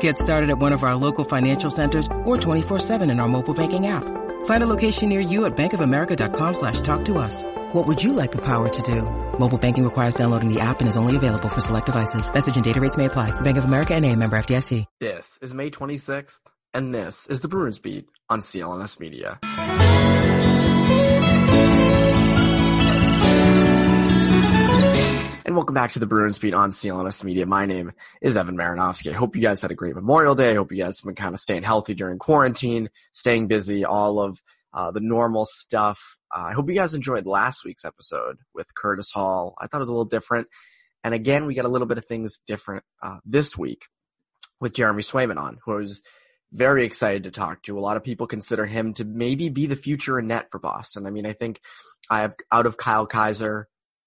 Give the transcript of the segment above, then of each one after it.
Get started at one of our local financial centers or 24-7 in our mobile banking app. Find a location near you at bankofamerica.com slash talk to us. What would you like the power to do? Mobile banking requires downloading the app and is only available for select devices. Message and data rates may apply. Bank of America and a member FDIC. This is May 26th, and this is the Bruins Beat on CLNS Media. Welcome back to the Bruins Beat on CLNS Media. My name is Evan Marinofsky. I hope you guys had a great Memorial Day. I hope you guys have been kind of staying healthy during quarantine, staying busy, all of uh, the normal stuff. Uh, I hope you guys enjoyed last week's episode with Curtis Hall. I thought it was a little different. And again, we got a little bit of things different uh, this week with Jeremy Swayman on, who I was very excited to talk to. A lot of people consider him to maybe be the future in net for Boston. I mean, I think I have out of Kyle Keyser,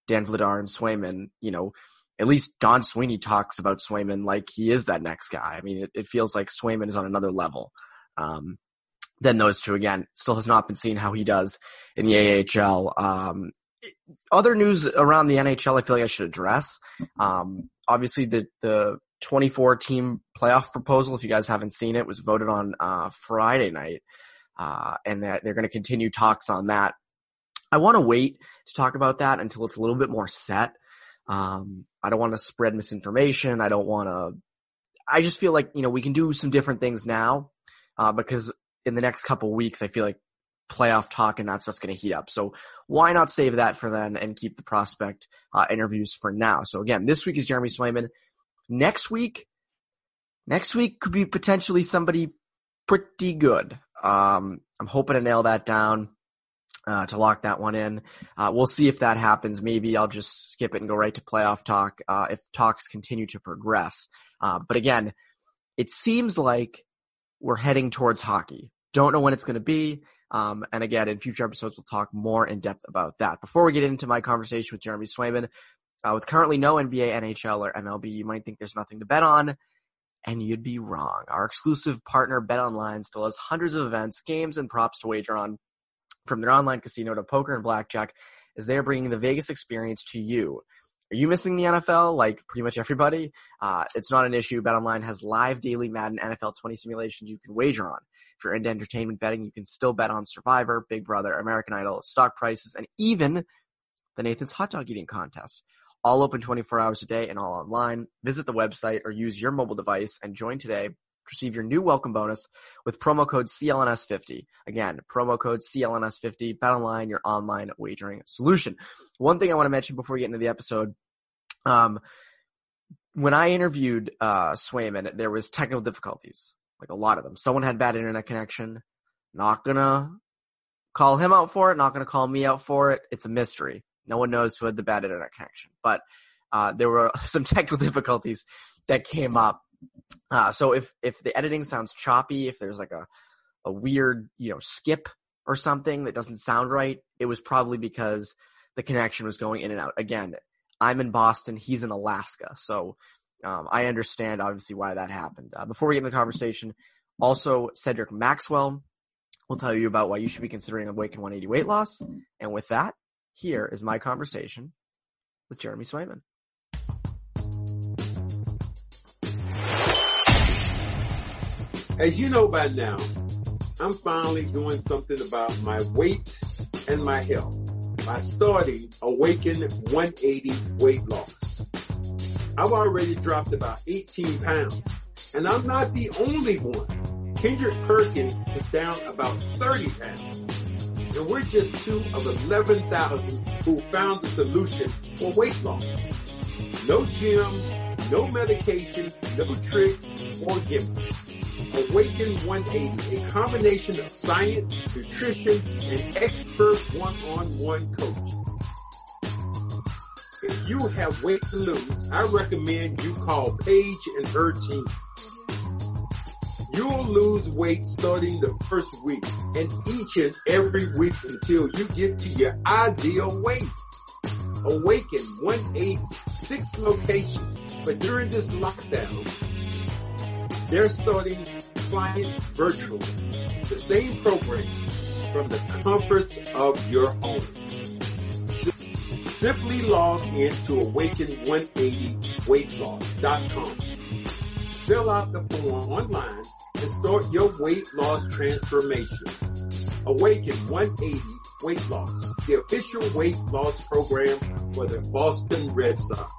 Dan Vladar and Swayman, you know, at least Don Sweeney talks about Swayman like he is that next guy. I mean, it, it feels like Swayman is on another level. Um, than those two again. Still has not been seen how he does in the AHL. Um, other news around the NHL, I feel like I should address. Um, obviously the, the 24 team playoff proposal, if you guys haven't seen it, was voted on, uh, Friday night. Uh, and that they're going to continue talks on that I want to wait to talk about that until it's a little bit more set. Um, I don't want to spread misinformation. I don't want to. I just feel like you know we can do some different things now uh, because in the next couple weeks I feel like playoff talk and that stuff's going to heat up. So why not save that for then and keep the prospect uh, interviews for now? So again, this week is Jeremy Swayman. Next week, next week could be potentially somebody pretty good. Um, I'm hoping to nail that down uh, to lock that one in. Uh, we'll see if that happens. Maybe I'll just skip it and go right to playoff talk uh, if talks continue to progress. Uh, but again, it seems like we're heading towards hockey. Don't know when it's going to be. Um, and again, in future episodes, we'll talk more in depth about that. Before we get into my conversation with Jeremy Swayman, uh, with currently no NBA, NHL, or MLB, you might think there's nothing to bet on. And you'd be wrong. Our exclusive partner, BetOnline, still has hundreds of events, games, and props to wager on from their online casino to poker and blackjack as they are bringing the Vegas experience to you. Are you missing the NFL like pretty much everybody? Uh, it's not an issue. BetOnline has live daily Madden NFL 20 simulations you can wager on. If you're into entertainment betting, you can still bet on Survivor, Big Brother, American Idol, stock prices, and even the Nathan's Hot Dog Eating Contest. All open 24 hours a day and all online. Visit the website or use your mobile device and join today receive your new welcome bonus with promo code CLNS50. Again, promo code CLNS50, bet online, your online wagering solution. One thing I want to mention before we get into the episode, um, when I interviewed uh, Swayman, there was technical difficulties, like a lot of them. Someone had bad internet connection. Not gonna call him out for it. Not gonna call me out for it. It's a mystery. No one knows who had the bad internet connection, but uh, there were some technical difficulties that came up uh, so if if the editing sounds choppy, if there's like a a weird you know skip or something that doesn't sound right, it was probably because the connection was going in and out. Again, I'm in Boston, he's in Alaska, so um, I understand obviously why that happened. Uh, before we get into the conversation, also Cedric Maxwell will tell you about why you should be considering Awaken 180 weight loss. And with that, here is my conversation with Jeremy Swayman. As you know by now, I'm finally doing something about my weight and my health by starting Awaken 180 weight loss. I've already dropped about 18 pounds and I'm not the only one. Kendrick Perkins is down about 30 pounds. And we're just two of 11,000 who found the solution for weight loss. No gym, No medication, no tricks or gimmicks. Awaken 180, a combination of science, nutrition, and expert one-on-one coaching. If you have weight to lose, I recommend you call Paige and her team. You'll lose weight starting the first week and each and every week until you get to your ideal weight. Awaken 180, six locations, but during this lockdown, they're starting clients virtually. The same program from the comforts of your home. Simply log in to awaken180weightloss.com. Fill out the form online and start your weight loss transformation. Awaken 180 Weight Loss, the official weight loss program for the Boston Red Sox.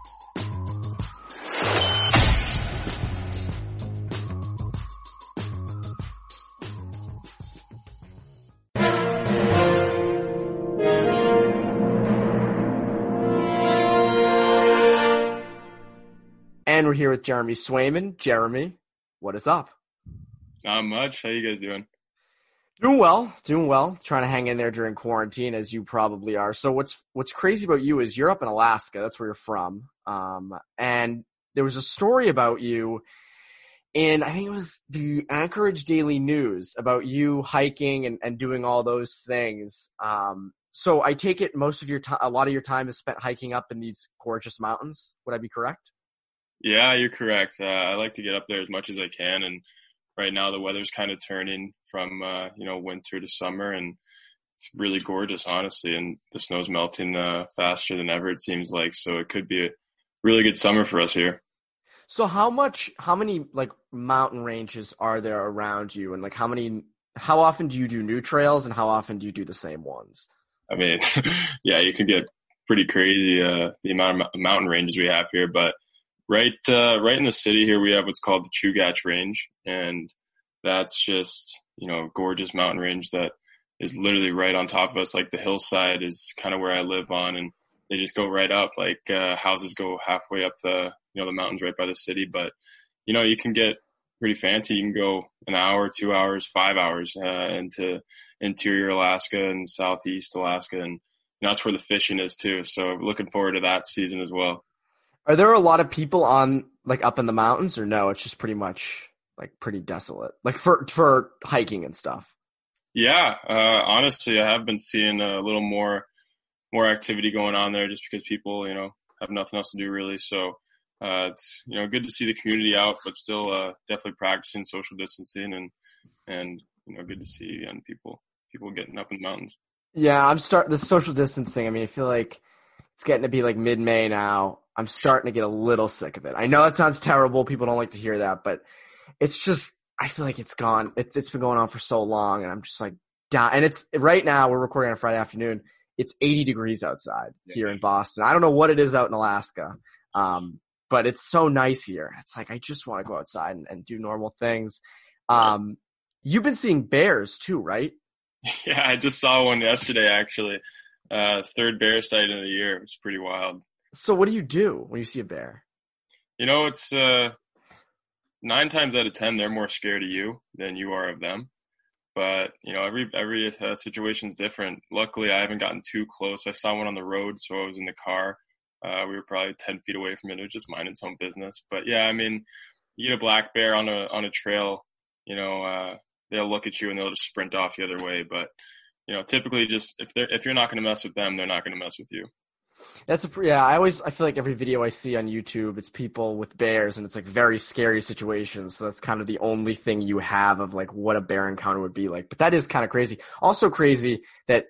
We're here with Jeremy Swayman. Jeremy, what is up? Not much. How you guys doing? Doing well, doing well. Trying to hang in there during quarantine, as you probably are. So what's what's crazy about you is you're up in Alaska. That's where you're from. Um, and there was a story about you in I think it was the Anchorage Daily News about you hiking and, and doing all those things. Um, so I take it most of your time, a lot of your time is spent hiking up in these gorgeous mountains. Would I be correct? Yeah, you're correct. Uh, I like to get up there as much as I can, and right now the weather's kind of turning from uh, you know winter to summer, and it's really gorgeous, honestly. And the snow's melting uh, faster than ever, it seems like. So it could be a really good summer for us here. So how much, how many like mountain ranges are there around you, and like how many, how often do you do new trails, and how often do you do the same ones? I mean, yeah, you can get pretty crazy uh, the amount of mountain ranges we have here, but right uh, right in the city here we have what's called the Chugach Range, and that's just you know a gorgeous mountain range that is literally right on top of us. Like the hillside is kind of where I live on, and they just go right up. Like uh, houses go halfway up the you know the mountains right by the city, but you know you can get pretty fancy. You can go an hour, two hours, five hours uh, into interior Alaska and southeast Alaska, and that's where the fishing is too. So looking forward to that season as well. Are there a lot of people on like up in the mountains or no? It's just pretty much like pretty desolate, like for for hiking and stuff. Yeah, uh, honestly, I have been seeing a little more more activity going on there, just because people, you know, have nothing else to do really. So uh, it's you know good to see the community out, but still uh, definitely practicing social distancing and and you know good to see and people people getting up in the mountains. Yeah, I'm start the social distancing. I mean, I feel like it's getting to be like mid May now. I'm starting to get a little sick of it. I know it sounds terrible. People don't like to hear that, but it's just, I feel like it's gone. It's, it's been going on for so long and I'm just like down. And it's right now we're recording on Friday afternoon. It's 80 degrees outside here in Boston. I don't know what it is out in Alaska. Um, but it's so nice here. It's like, I just want to go outside and, and do normal things. Um, you've been seeing bears too, right? Yeah, I just saw one yesterday actually. Uh, third bear sighting of the year. It was pretty wild. So what do you do when you see a bear? You know, it's uh, nine times out of ten they're more scared of you than you are of them. But you know, every every uh, is different. Luckily, I haven't gotten too close. I saw one on the road, so I was in the car. Uh, we were probably ten feet away from it. It was just minding its own business. But yeah, I mean, you get a black bear on a on a trail, you know, uh, they'll look at you and they'll just sprint off the other way. But you know, typically just if they're if you're not going to mess with them, they're not going to mess with you. That's a yeah. I always I feel like every video I see on YouTube, it's people with bears, and it's like very scary situations. So that's kind of the only thing you have of like what a bear encounter would be like. But that is kind of crazy. Also crazy that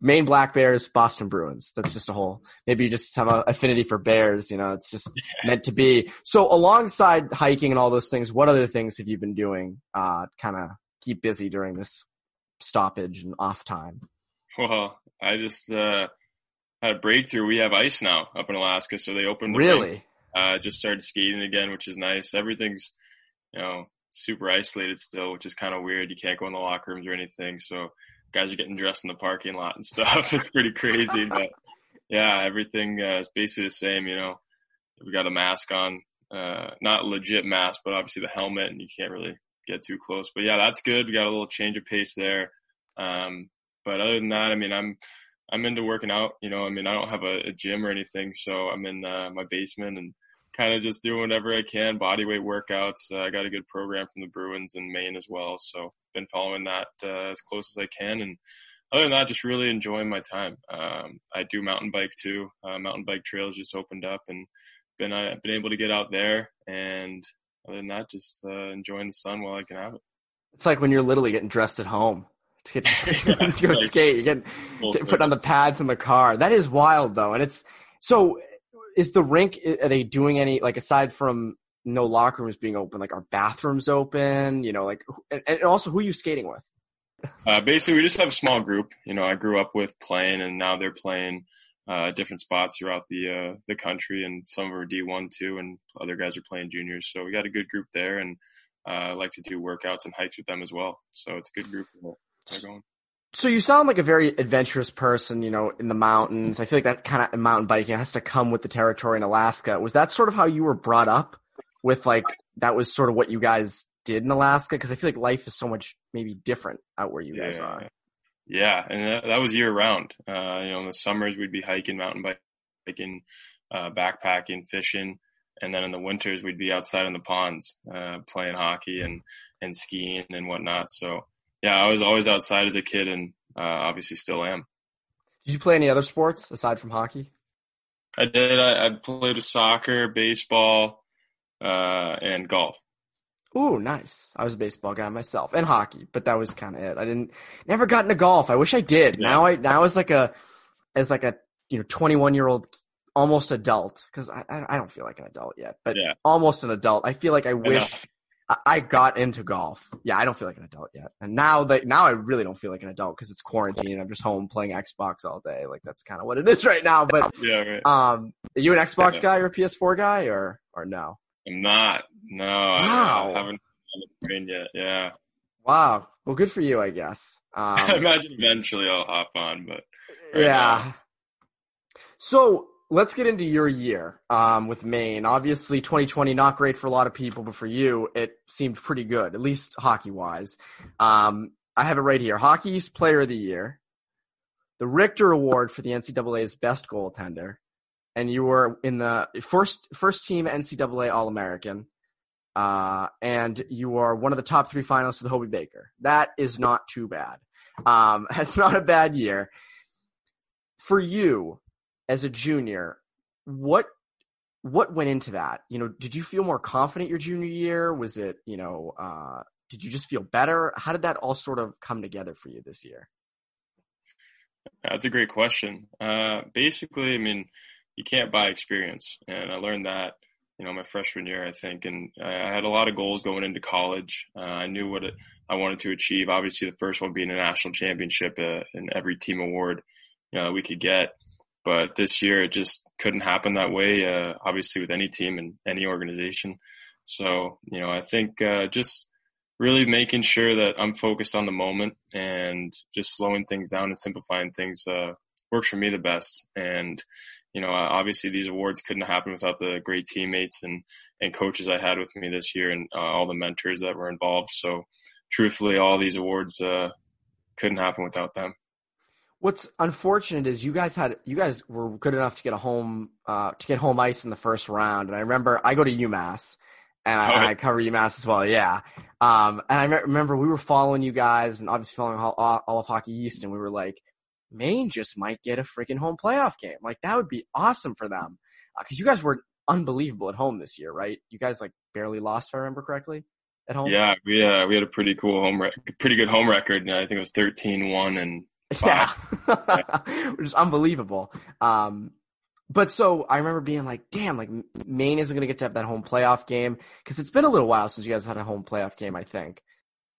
Maine Black Bears, Boston Bruins. That's just a whole. Maybe you just have an affinity for bears. You know, it's just yeah. meant to be. So alongside hiking and all those things, what other things have you been doing? Uh, kind of keep busy during this stoppage and off time. Well, I just. uh had a breakthrough. We have ice now up in Alaska, so they opened. The really? Uh, just started skating again, which is nice. Everything's, you know, super isolated still, which is kind of weird. You can't go in the locker rooms or anything, so guys are getting dressed in the parking lot and stuff. it's pretty crazy, but yeah, everything uh, is basically the same. You know, we got a mask on uh, not legit mask, but obviously the helmet, and you can't really get too close. But yeah, that's good. We got a little change of pace there. Um, but other than that, I mean, I'm I'm into working out. You know, I mean, I don't have a, a gym or anything, so I'm in uh, my basement and kind of just doing whatever I can, body weight workouts. Uh, I got a good program from the Bruins in Maine as well, so been following that uh, as close as I can. And other than that, just really enjoying my time. Um, I do mountain bike too. Uh, mountain bike trails just opened up, and been uh, been able to get out there. And other than that, just uh, enjoying the sun while I can have it. It's like when you're literally getting dressed at home to get to, go skate. You're getting, getting putting on the pads in the car. That is wild though, and it's so is the rink are they doing any like aside from no locker rooms being open like are bathrooms open? You know like and, and also who are you skating with? Uh, basically we just have a small group. You know i grew up with playing and now they're playing uh, different spots throughout the uh, the country and some of are d1 too and other guys are playing juniors. So we got a good group there and uh, like to do workouts and hikes with them as well. So it's a good group they're going so you sound like a very adventurous person, you know, in the mountains. I feel like that kind of mountain biking has to come with the territory in Alaska. Was that sort of how you were brought up with like, that was sort of what you guys did in Alaska? Cause I feel like life is so much maybe different out where you guys are. Yeah. And that, that was year round. Uh, you know, in the summers we'd be hiking, mountain biking, uh, backpacking, fishing. And then in the winters we'd be outside in the ponds, uh, playing hockey and, and skiing and whatnot. So, yeah, I was always outside as a kid, and uh, obviously still am. Did you play any other sports aside from hockey? I did. I, I played soccer, baseball, uh, and golf. Ooh, nice. I was a baseball guy myself and hockey, but that was kind of it. I didn't never got into golf. I wish I did. Yeah. Now I now as like a as like a you know 21 year old almost adult because I I don't feel like an adult yet, but yeah. almost an adult. I feel like I wish I got into golf. Yeah, I don't feel like an adult yet. And now that now I really don't feel like an adult because it's quarantine. and I'm just home playing Xbox all day. Like that's kind of what it is right now. But yeah, right. um, are you an Xbox yeah. guy or a PS4 guy or or no? I'm not. No, wow. I, haven't on the train yet. Yeah. Wow. Well, good for you, I guess. Um, I imagine eventually I'll hop on, but right yeah. Now. So let's get into your year um, with Maine. Obviously, 2020 not great for a lot of people, but for you, it seemed pretty good, at least hockey wise. Um, I have it right here: Hockey East Player of the Year, the Richter Award for the NCAA's best goaltender, and you were in the first first team NCAA All American. Uh, and you are one of the top three finalists of the Hobey Baker. That is not too bad. Um, it's not a bad year. For you, as a junior, what what went into that? You know, did you feel more confident your junior year? Was it, you know, uh, did you just feel better? How did that all sort of come together for you this year? That's a great question. Uh, basically, I mean, you can't buy experience, and I learned that, you know, my freshman year, I think, and I had a lot of goals going into college. Uh, I knew what I wanted to achieve. Obviously, the first one being a national championship uh, every team award, you know, we could get. But this year it just couldn't happen that way, uh, obviously with any team and any organization. So, you know, I think, uh, just really making sure that I'm focused on the moment and just slowing things down and simplifying things, uh, works for me the best. And, you know, obviously these awards couldn't happen without the great teammates and, and coaches I had with me this year and uh, all the mentors that were involved. So truthfully, all these awards, uh, couldn't happen without them. What's unfortunate is you guys had you guys were good enough to get a home uh, to get home ice in the first round, and I remember I go to UMass and I, and I cover UMass as well. Yeah, um, and I remember we were following you guys and obviously following all, all of Hockey East, and we were like, Maine just might get a freaking home playoff game. Like that would be awesome for them because uh, you guys were unbelievable at home this year, right? You guys like barely lost, if I remember correctly. At home? Yeah, we uh, we had a pretty cool home, re- pretty good home record. I think it was 13-1 and yeah, which is unbelievable. Um, but so I remember being like, damn, like Maine isn't going to get to have that home playoff game because it's been a little while since you guys had a home playoff game, I think.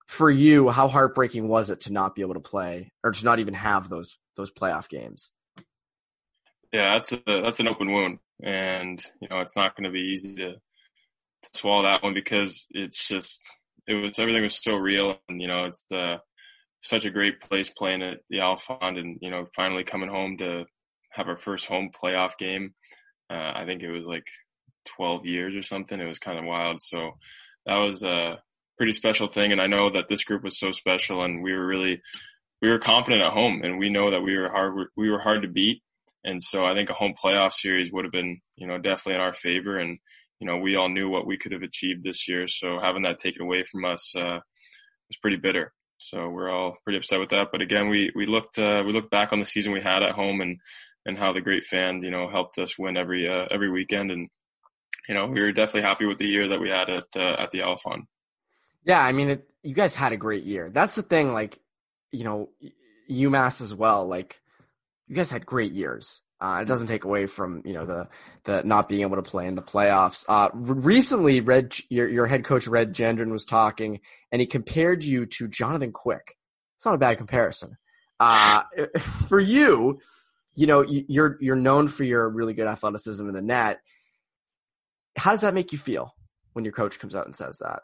For you, how heartbreaking was it to not be able to play or to not even have those those playoff games? Yeah, that's a that's an open wound, and you know it's not going to be easy to, to swallow that one because it's just it was everything was still real, and you know it's the such a great place playing at the Alfond and, you know, finally coming home to have our first home playoff game. Uh, I think it was like 12 years or something. It was kind of wild. So that was a pretty special thing. And I know that this group was so special and we were really, we were confident at home and we know that we were hard, we were hard to beat. And so I think a home playoff series would have been, you know, definitely in our favor. And, you know, we all knew what we could have achieved this year. So having that taken away from us, uh, was pretty bitter. So we're all pretty upset with that. But again, we, we looked, uh, we looked back on the season we had at home and, and how the great fans, you know, helped us win every, uh, every weekend. And, you know, we were definitely happy with the year that we had at, uh, at the Alfond. Yeah. I mean, it, you guys had a great year. That's the thing. Like, you know, UMass as well. Like, you guys had great years. Uh, it doesn't take away from you know the the not being able to play in the playoffs. Uh, recently, Red your your head coach Red Gendron was talking, and he compared you to Jonathan Quick. It's not a bad comparison. Uh, for you, you know you're you're known for your really good athleticism in the net. How does that make you feel when your coach comes out and says that?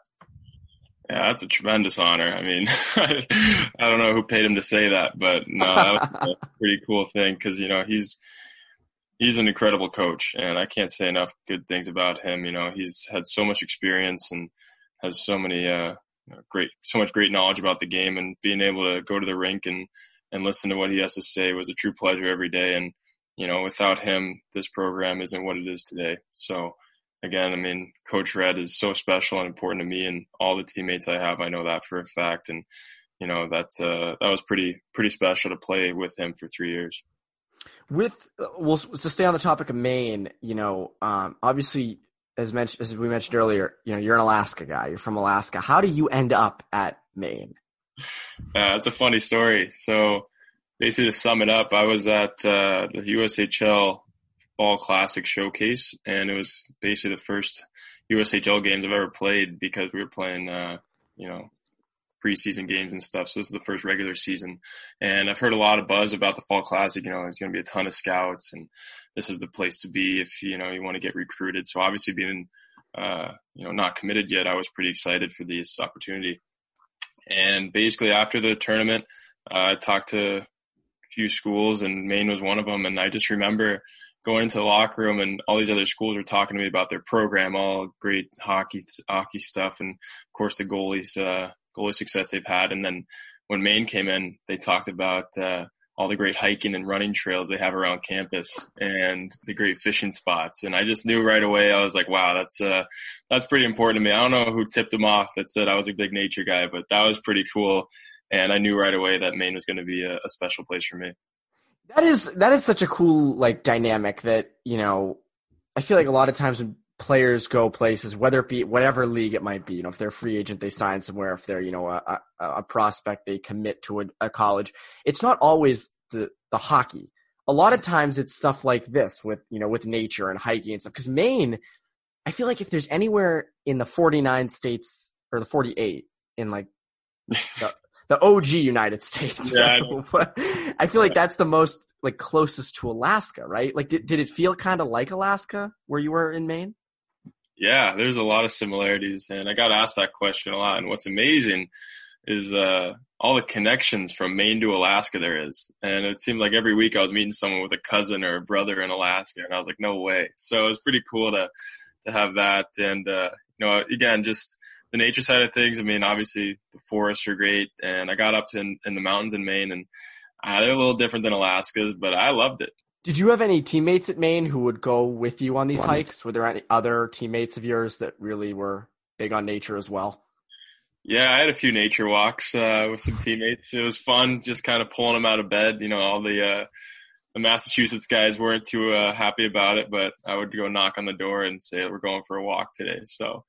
Yeah, that's a tremendous honor. I mean, I don't know who paid him to say that, but no, that was a pretty cool thing because you know he's he's an incredible coach, and I can't say enough good things about him. You know, he's had so much experience and has so many uh, great, so much great knowledge about the game, and being able to go to the rink and and listen to what he has to say was a true pleasure every day. And you know, without him, this program isn't what it is today. So again, I mean, Coach Red is so special and important to me and all the teammates I have. I know that for a fact, and you know that uh, that was pretty pretty special to play with him for three years. With well, to stay on the topic of Maine, you know, um, obviously as mentioned as we mentioned earlier, you know, you're an Alaska guy. You're from Alaska. How do you end up at Maine? Uh, a funny story. So basically, to sum it up, I was at uh, the USHL Fall Classic Showcase, and it was basically the first USHL games I've ever played because we were playing, uh, you know, preseason games and stuff. So this is the first regular season, and I've heard a lot of buzz about the Fall Classic. You know, there's going to be a ton of scouts, and this is the place to be if you know you want to get recruited. So obviously, being uh, you know not committed yet, I was pretty excited for this opportunity. And basically, after the tournament, uh, I talked to a few schools, and Maine was one of them. And I just remember going into the locker room and all these other schools were talking to me about their program, all great hockey hockey stuff, and of course the goalies uh, goalie success they've had. And then when Maine came in, they talked about uh, all the great hiking and running trails they have around campus and the great fishing spots. And I just knew right away. I was like, wow, that's uh, that's pretty important to me. I don't know who tipped them off that said I was a big nature guy, but that was pretty cool. And I knew right away that Maine was going to be a, a special place for me. That is that is such a cool like dynamic that you know. I feel like a lot of times when players go places, whether it be whatever league it might be, you know, if they're a free agent, they sign somewhere. If they're you know a, a, a prospect, they commit to a, a college. It's not always the the hockey. A lot of times it's stuff like this with you know with nature and hiking and stuff. Because Maine, I feel like if there's anywhere in the 49 states or the 48 in like the, the OG United States. Yeah, I, I, feel like that's the most like closest to Alaska, right? Like, did did it feel kind of like Alaska where you were in Maine? Yeah, there's a lot of similarities, and I got asked that question a lot. And what's amazing is uh, all the connections from Maine to Alaska there is. And it seemed like every week I was meeting someone with a cousin or a brother in Alaska, and I was like, no way. So it was pretty cool to to have that, and uh, you know, again, just the nature side of things, I mean, obviously the forests are great, and I got up in, in the mountains in Maine, and uh, they're a little different than Alaska's, but I loved it. Did you have any teammates at Maine who would go with you on these hikes? Were there any other teammates of yours that really were big on nature as well? Yeah, I had a few nature walks uh, with some teammates. It was fun, just kind of pulling them out of bed. You know, all the uh, the Massachusetts guys weren't too uh, happy about it, but I would go knock on the door and say we're going for a walk today. So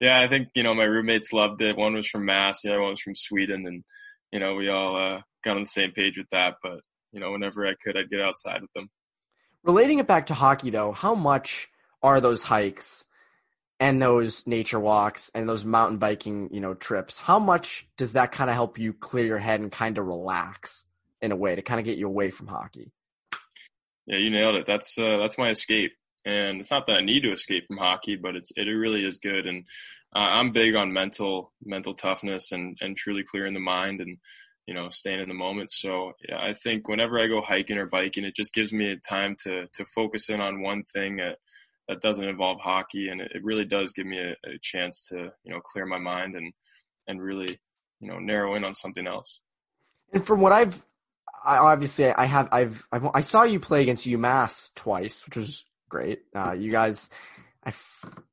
yeah, I think you know my roommates loved it. One was from Mass, the other one was from Sweden, and you know we all uh, got on the same page with that. But you know, whenever I could, I'd get outside with them. Relating it back to hockey, though, how much are those hikes and those nature walks and those mountain biking, you know, trips? How much does that kind of help you clear your head and kind of relax in a way to kind of get you away from hockey? Yeah, you nailed it. That's uh, that's my escape and it's not that I need to escape from hockey, but it's it really is good. And uh, I'm big on mental mental toughness and and truly clearing the mind and you know staying in the moment. So yeah, I think whenever I go hiking or biking, it just gives me a time to to focus in on one thing at that doesn't involve hockey, and it, it really does give me a, a chance to you know clear my mind and and really you know narrow in on something else. And from what I've, I obviously I have I've, I've I saw you play against UMass twice, which was great. Uh, you guys, I,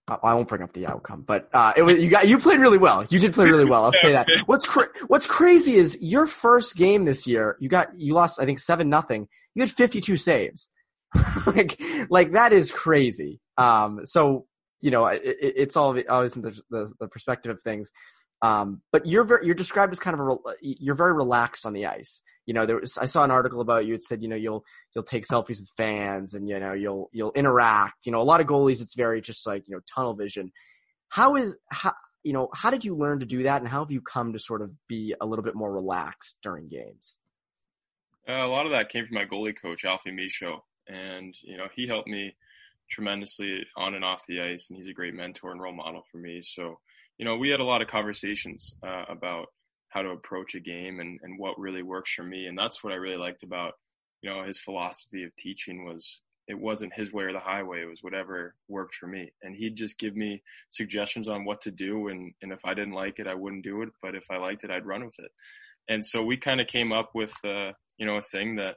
I won't bring up the outcome, but uh, it was you got you played really well. You did play really well. I'll say that. What's cra- what's crazy is your first game this year. You got you lost I think seven nothing. You had fifty two saves. like like that is crazy. Um, so you know it, it's all always in the, the, the perspective of things. Um, but you're very, you're described as kind of a you're very relaxed on the ice. You know, there was I saw an article about you. It said you know you'll you'll take selfies with fans and you know you'll you'll interact. You know, a lot of goalies it's very just like you know tunnel vision. How is how you know how did you learn to do that and how have you come to sort of be a little bit more relaxed during games? Uh, a lot of that came from my goalie coach Alfie Michaud, and you know he helped me tremendously on and off the ice, and he's a great mentor and role model for me. So you know, we had a lot of conversations uh, about how to approach a game and, and what really works for me. And that's what I really liked about, you know, his philosophy of teaching was it wasn't his way or the highway. It was whatever worked for me. And he'd just give me suggestions on what to do. And, and if I didn't like it, I wouldn't do it. But if I liked it, I'd run with it. And so we kind of came up with, uh, you know, a thing that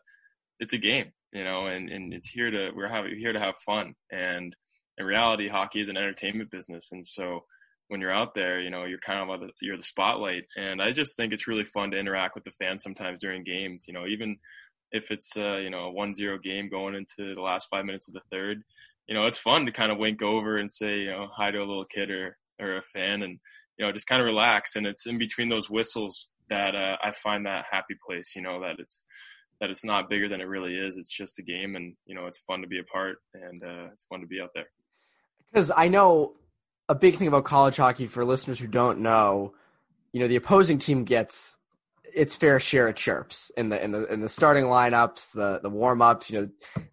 it's a game, you know, and, and it's here to, we're here to have fun. And in reality, hockey is an entertainment business. And so, when you're out there, you know, you're kind of the, you're the spotlight. And I just think it's really fun to interact with the fans sometimes during games. You know, even if it's uh, you know a one zero game going into the last five minutes of the third, you know, it's fun to kind of wink over and say you know hi to a little kid or or a fan, and you know just kind of relax. And it's in between those whistles that uh, I find that happy place. You know that it's that it's not bigger than it really is. It's just a game, and you know it's fun to be a part, and uh, it's fun to be out there. Because I know a big thing about college hockey for listeners who don't know, you know, the opposing team gets its fair share of chirps in the in the in the starting lineups, the the warm ups. You know,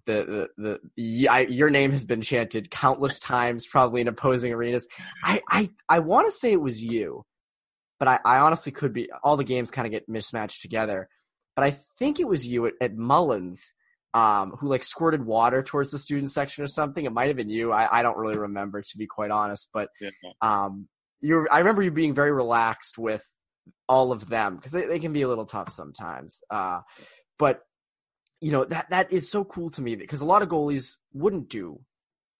the the the I, your name has been chanted countless times, probably in opposing arenas. I I I want to say it was you, but I, I honestly could be. All the games kind of get mismatched together, but I think it was you at, at Mullins um, who like squirted water towards the student section or something. It might have been you. I, I don't really remember to be quite honest, but um, you I remember you being very relaxed with all of them because they, they can be a little tough sometimes. Uh, but you know that that is so cool to me because a lot of goalies wouldn't do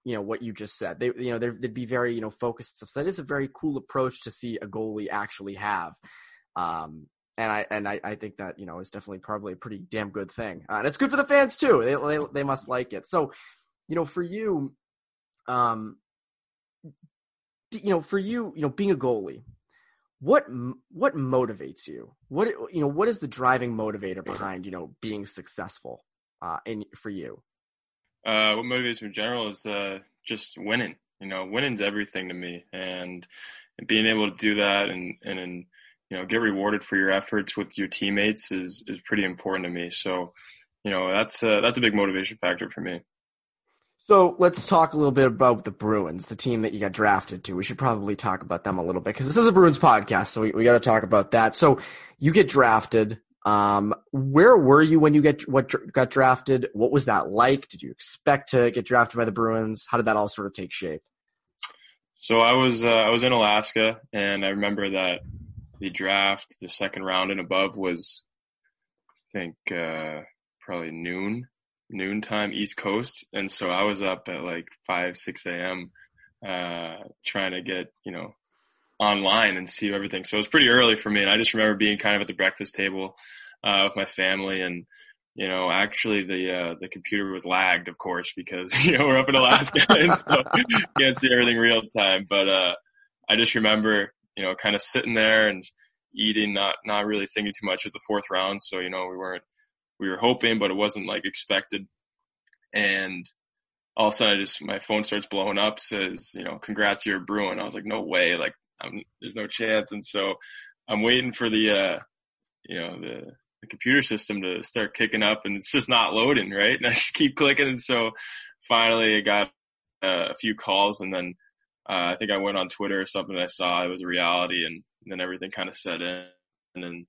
you know what you just said. They you know they'd be very you know focused. So that is a very cool approach to see a goalie actually have. Um, and I and I, I think that you know is definitely probably a pretty damn good thing, uh, and it's good for the fans too. They, they they must like it. So, you know, for you, um, you know, for you, you know, being a goalie, what what motivates you? What you know, what is the driving motivator behind you know being successful uh, in for you? Uh, what motivates me in general is uh, just winning. You know, winning's everything to me, and, being able to do that and and. and you know, get rewarded for your efforts with your teammates is, is pretty important to me. So, you know, that's a, that's a big motivation factor for me. So let's talk a little bit about the Bruins, the team that you got drafted to. We should probably talk about them a little bit because this is a Bruins podcast, so we, we got to talk about that. So you get drafted. Um, where were you when you get what got drafted? What was that like? Did you expect to get drafted by the Bruins? How did that all sort of take shape? So I was uh, I was in Alaska, and I remember that the draft, the second round and above was, I think, uh, probably noon, noon time East Coast. And so I was up at like 5, 6 a.m., uh, trying to get, you know, online and see everything. So it was pretty early for me. And I just remember being kind of at the breakfast table, uh, with my family and, you know, actually the, uh, the computer was lagged, of course, because, you know, we're up in Alaska and so can't see everything real time. But, uh, I just remember you know, kind of sitting there and eating, not not really thinking too much. It was the fourth round, so you know we weren't we were hoping, but it wasn't like expected. And all of a sudden, I just my phone starts blowing up. Says, you know, congrats, you're Bruin. I was like, no way, like I'm, there's no chance. And so I'm waiting for the, uh, you know, the the computer system to start kicking up, and it's just not loading, right? And I just keep clicking, and so finally I got uh, a few calls, and then uh, I think I went on Twitter or something. I saw it was a reality, and, and then everything kind of set in. And then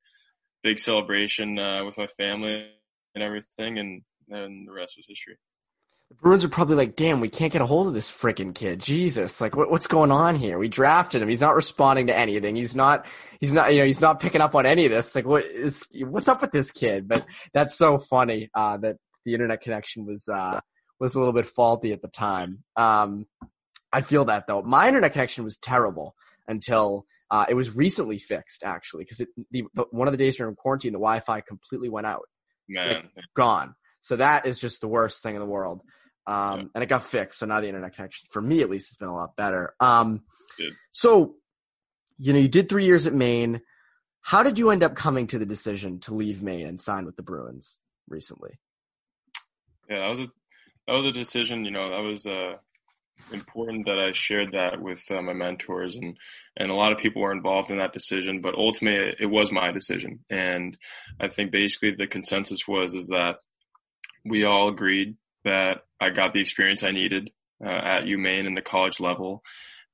big celebration uh, with my family and everything, and then the rest was history. The Bruins are probably like, damn, we can't get a hold of this freaking kid. Jesus, like, what, what's going on here? We drafted him. He's not responding to anything. He's not, he's not, you know, he's not picking up on any of this. Like, what is, what's up with this kid? But that's so funny, uh, that the internet connection was, uh, was a little bit faulty at the time. Um, I feel that though. My internet connection was terrible until uh, it was recently fixed actually because the, the, one of the days during quarantine the Wi-Fi completely went out. Like, gone. So that is just the worst thing in the world. Um, yeah. and it got fixed. So now the internet connection for me at least has been a lot better. Um, so you know you did three years at Maine. How did you end up coming to the decision to leave Maine and sign with the Bruins recently? Yeah, that was a that was a decision. You know, that was uh, important that I shared that with uh, my mentors, and and a lot of people were involved in that decision. But ultimately, it was my decision, and I think basically the consensus was is that we all agreed that I got the experience I needed uh, at UMaine in the college level,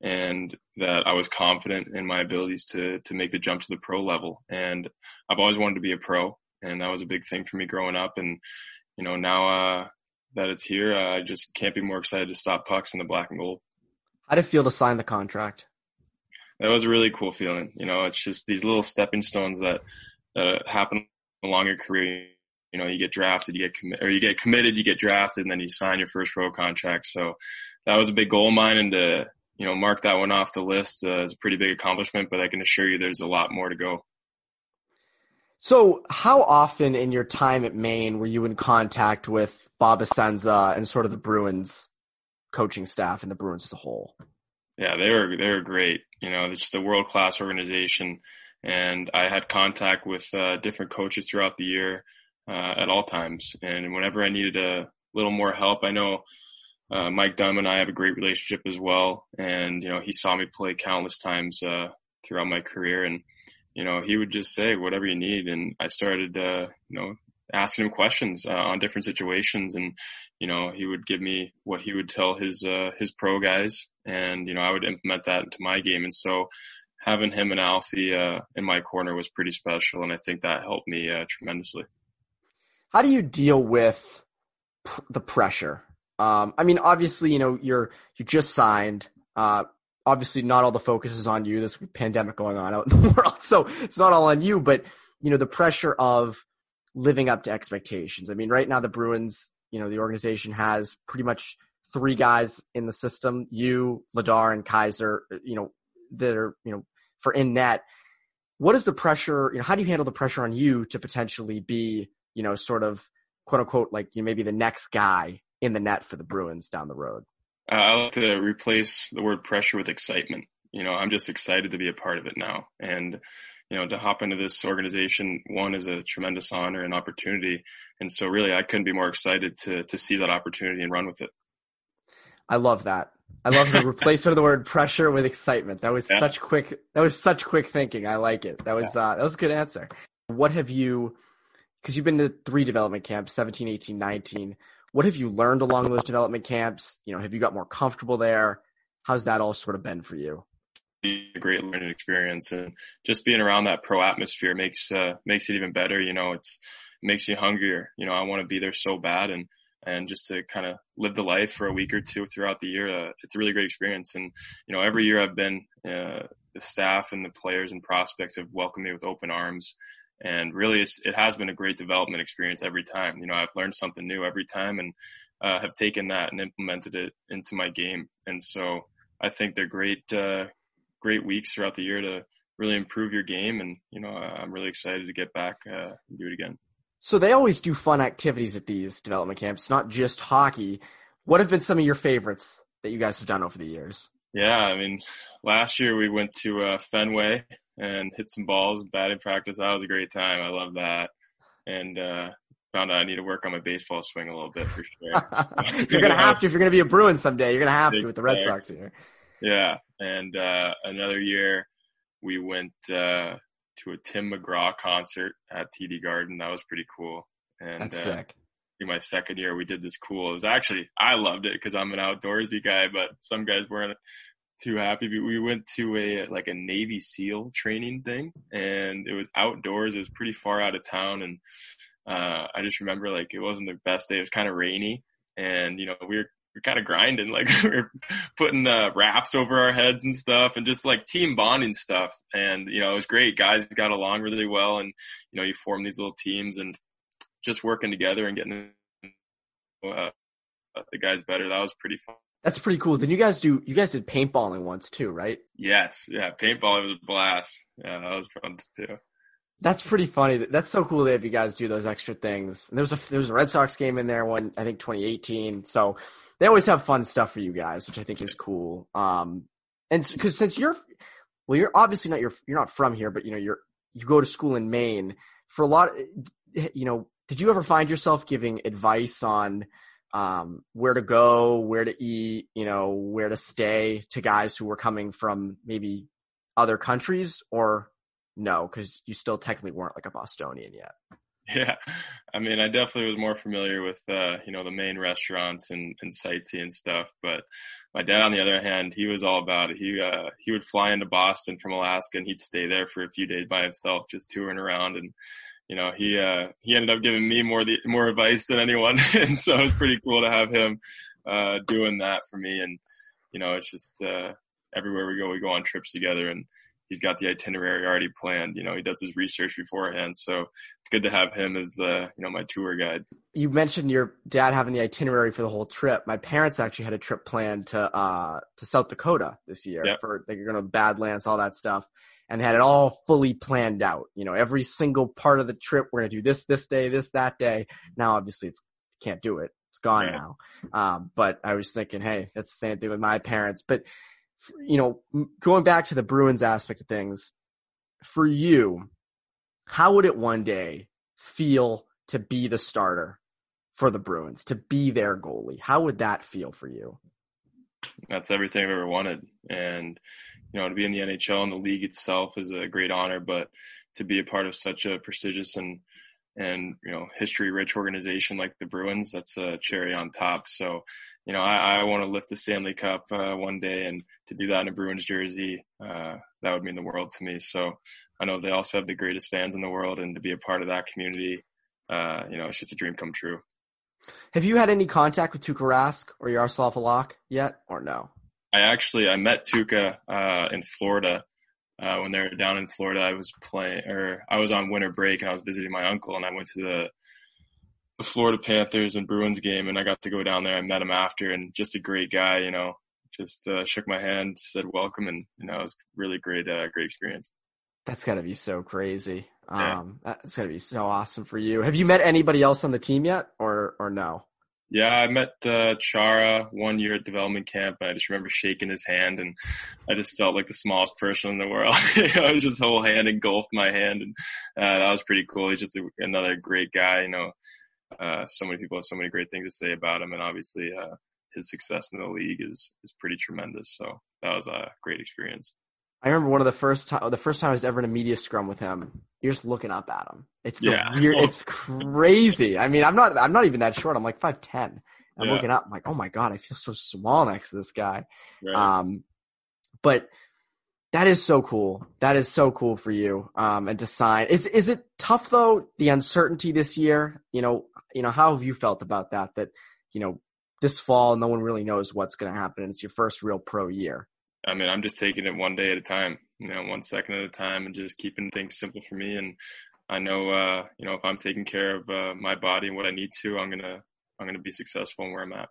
and that I was confident in my abilities to to make the jump to the pro level. And I've always wanted to be a pro, and that was a big thing for me growing up. And you know now uh, that it's here, uh, I just can't be more excited to stop pucks in the black and gold. How did it feel to sign the contract? That was a really cool feeling. You know, it's just these little stepping stones that uh, happen along your career. You know, you get drafted, you get commi- or you get committed, you get drafted, and then you sign your first pro contract. So that was a big goal of mine, and to you know mark that one off the list uh, is a pretty big accomplishment. But I can assure you, there's a lot more to go. So, how often in your time at Maine were you in contact with Bob Essensa and sort of the Bruins coaching staff and the Bruins as a whole? Yeah, they were they were great. You know, it's just a world class organization, and I had contact with uh, different coaches throughout the year uh, at all times. And whenever I needed a little more help, I know uh, Mike Dunn and I have a great relationship as well. And you know, he saw me play countless times uh, throughout my career, and you know, he would just say whatever you need. And I started, uh, you know, asking him questions uh, on different situations. And, you know, he would give me what he would tell his, uh, his pro guys. And, you know, I would implement that into my game. And so having him and Alfie, uh, in my corner was pretty special. And I think that helped me, uh, tremendously. How do you deal with pr- the pressure? Um, I mean, obviously, you know, you're, you just signed, uh, obviously not all the focus is on you. This pandemic going on out in the world. So it's not all on you, but you know, the pressure of living up to expectations. I mean, right now the Bruins, you know, the organization has pretty much three guys in the system, you, Vladar and Keyser, you know, that are, you know, for in net. What is the pressure, you know, how do you handle the pressure on you to potentially be, you know, sort of quote unquote, like you know, maybe the next guy in the net for the Bruins down the road? Uh, I like to replace the word pressure with excitement. You know, I'm just excited to be a part of it now. And, you know, to hop into this organization, one is a tremendous honor and opportunity. And so really I couldn't be more excited to, to see that opportunity and run with it. I love that. I love the replacement of the word pressure with excitement. That was yeah. such quick, that was such quick thinking. I like it. That was, yeah. uh, that was a good answer. What have you, cause you've been to three development camps, 17, 18, 19 what have you learned along those development camps? You know, have you got more comfortable there? How's that all sort of been for you? A great learning experience, and just being around that pro atmosphere makes uh, makes it even better. You know, it's it makes you hungrier. You know, I want to be there so bad, and and just to kind of live the life for a week or two throughout the year, uh, it's a really great experience. And you know, every year I've been, uh, the staff and the players and prospects have welcomed me with open arms and really it's, it has been a great development experience every time. You know, I've learned something new every time and uh, have taken that and implemented it into my game. And so I think they're great, uh, great weeks throughout the year to really improve your game. And, you know, I'm really excited to get back uh, and do it again. So they always do fun activities at these development camps, not just hockey. What have been some of your favorites that you guys have done over the years? Yeah, I mean, last year we went to uh, Fenway and hit some balls, batting practice. That was a great time. I love that. And uh, found out I need to work on my baseball swing a little bit for sure. you're gonna have to if you're gonna be a Bruin someday. You're gonna have to with the Red Sox here. Yeah, and uh, another year we went uh, to a Tim McGraw concert at TD Garden. That was pretty cool. And That's uh, sick. In my second year, we did this cool. It was actually I loved it because I'm an outdoorsy guy, but some guys weren't too happy. We went to a like a Navy SEAL training thing, and it was outdoors. It was pretty far out of town, and uh, I just remember like it wasn't the best day. It was kind of rainy, and you know we were we're kind of grinding, like we are putting uh, rafts over our heads and stuff, and just like team bonding stuff. And you know, it was great. Guys got along really well, and you know, you form these little teams and just working together and getting uh, the guys better. That was pretty fun. That's pretty cool. Then you guys do you guys did paintballing once too, right? Yes, yeah, paintballing was a blast. Yeah, that was fun too. That's pretty funny. That's so cool that you guys do those extra things. And there was a there was a Red Sox game in there one I think 2018. So they always have fun stuff for you guys, which I think is cool. Um, and because since you're well, you're obviously not you're you're not from here, but you know you're you go to school in Maine. For a lot, you know, did you ever find yourself giving advice on um, where to go, where to eat, you know, where to stay to guys who were coming from maybe other countries or no, because you still technically weren't like a Bostonian yet. Yeah, I mean, I definitely was more familiar with uh, you know the main restaurants and, and sightseeing stuff. But my dad, on the other hand, he was all about it. He uh, he would fly into Boston from Alaska and he'd stay there for a few days by himself, just touring around. And you know, he uh, he ended up giving me more the more advice than anyone, and so it was pretty cool to have him uh, doing that for me. And you know, it's just uh, everywhere we go, we go on trips together, and he's got the itinerary already planned. You know, he does his research beforehand, so it's good to have him as uh, you know my tour guide. You mentioned your dad having the itinerary for the whole trip. My parents actually had a trip planned to uh, to South Dakota this year yep. for they're going to Badlands, all that stuff and had it all fully planned out. You know, every single part of the trip, we're going to do this, this day, this, that day. Now, obviously it's, can't do it. It's gone now. Um, but I was thinking, hey, that's the same thing with my parents. But, you know, going back to the Bruins aspect of things, for you, how would it one day feel to be the starter for the Bruins, to be their goalie? How would that feel for you? That's everything I've ever wanted. And, you know, to be in the NHL and the league itself is a great honor, but to be a part of such a prestigious and and you know history rich organization like the Bruins, that's a cherry on top. So, you know, I, I want to lift the Stanley Cup uh, one day, and to do that in a Bruins jersey, uh, that would mean the world to me. So, I know they also have the greatest fans in the world, and to be a part of that community, uh, you know, it's just a dream come true. Have you had any contact with Tuukka Rask or Yaroslav Halak yet, or no? I actually I met Tuukka uh, in Florida uh, when they were down in Florida. I was playing, or I was on winter break, and I was visiting my uncle, and I went to the, the Florida Panthers and Bruins game, and I got to go down there. I met him after, and just a great guy, you know. Just uh, shook my hand, said welcome, and you know it was really great, uh, great experience. That's got to be so crazy. Yeah. Um, that's got to be so awesome for you. Have you met anybody else on the team yet, or or no? Yeah, I met uh, Chara one year at development camp, and I just remember shaking his hand, and I just felt like the smallest person in the world. you know, just whole hand engulfed my hand, and uh, that was pretty cool. He's just a, another great guy. You know, uh, so many people have so many great things to say about him, and obviously uh, his success in the league is is pretty tremendous. So that was a great experience. I remember one of the first time, the first time I was ever in a media scrum with him. You're just looking up at him. It's yeah. weird. It's crazy. I mean, I'm not. I'm not even that short. I'm like five ten. I'm yeah. looking up. I'm like, oh my god, I feel so small next to this guy. Right. Um, but that is so cool. That is so cool for you. Um, and to sign. Is is it tough though? The uncertainty this year. You know. You know. How have you felt about that? That you know, this fall, no one really knows what's going to happen. And it's your first real pro year. I mean, I'm just taking it one day at a time, you know, one second at a time and just keeping things simple for me. And I know, uh, you know, if I'm taking care of uh, my body and what I need to, I'm going to, I'm going to be successful in where I'm at.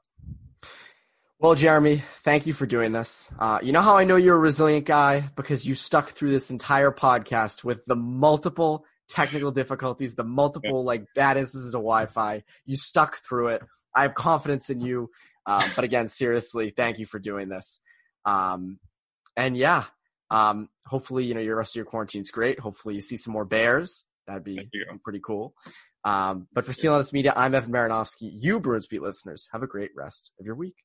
Well, Jeremy, thank you for doing this. Uh, you know how I know you're a resilient guy? Because you stuck through this entire podcast with the multiple technical difficulties, the multiple like bad instances of Wi-Fi. You stuck through it. I have confidence in you. Um, but again, seriously, thank you for doing this. Um, and yeah, um, hopefully, you know, your rest of your quarantine's great. Hopefully you see some more bears. That'd be pretty cool. Um, but for Steel Honest Media, I'm Evan Marinofsky. You Bruins Beat listeners, have a great rest of your week.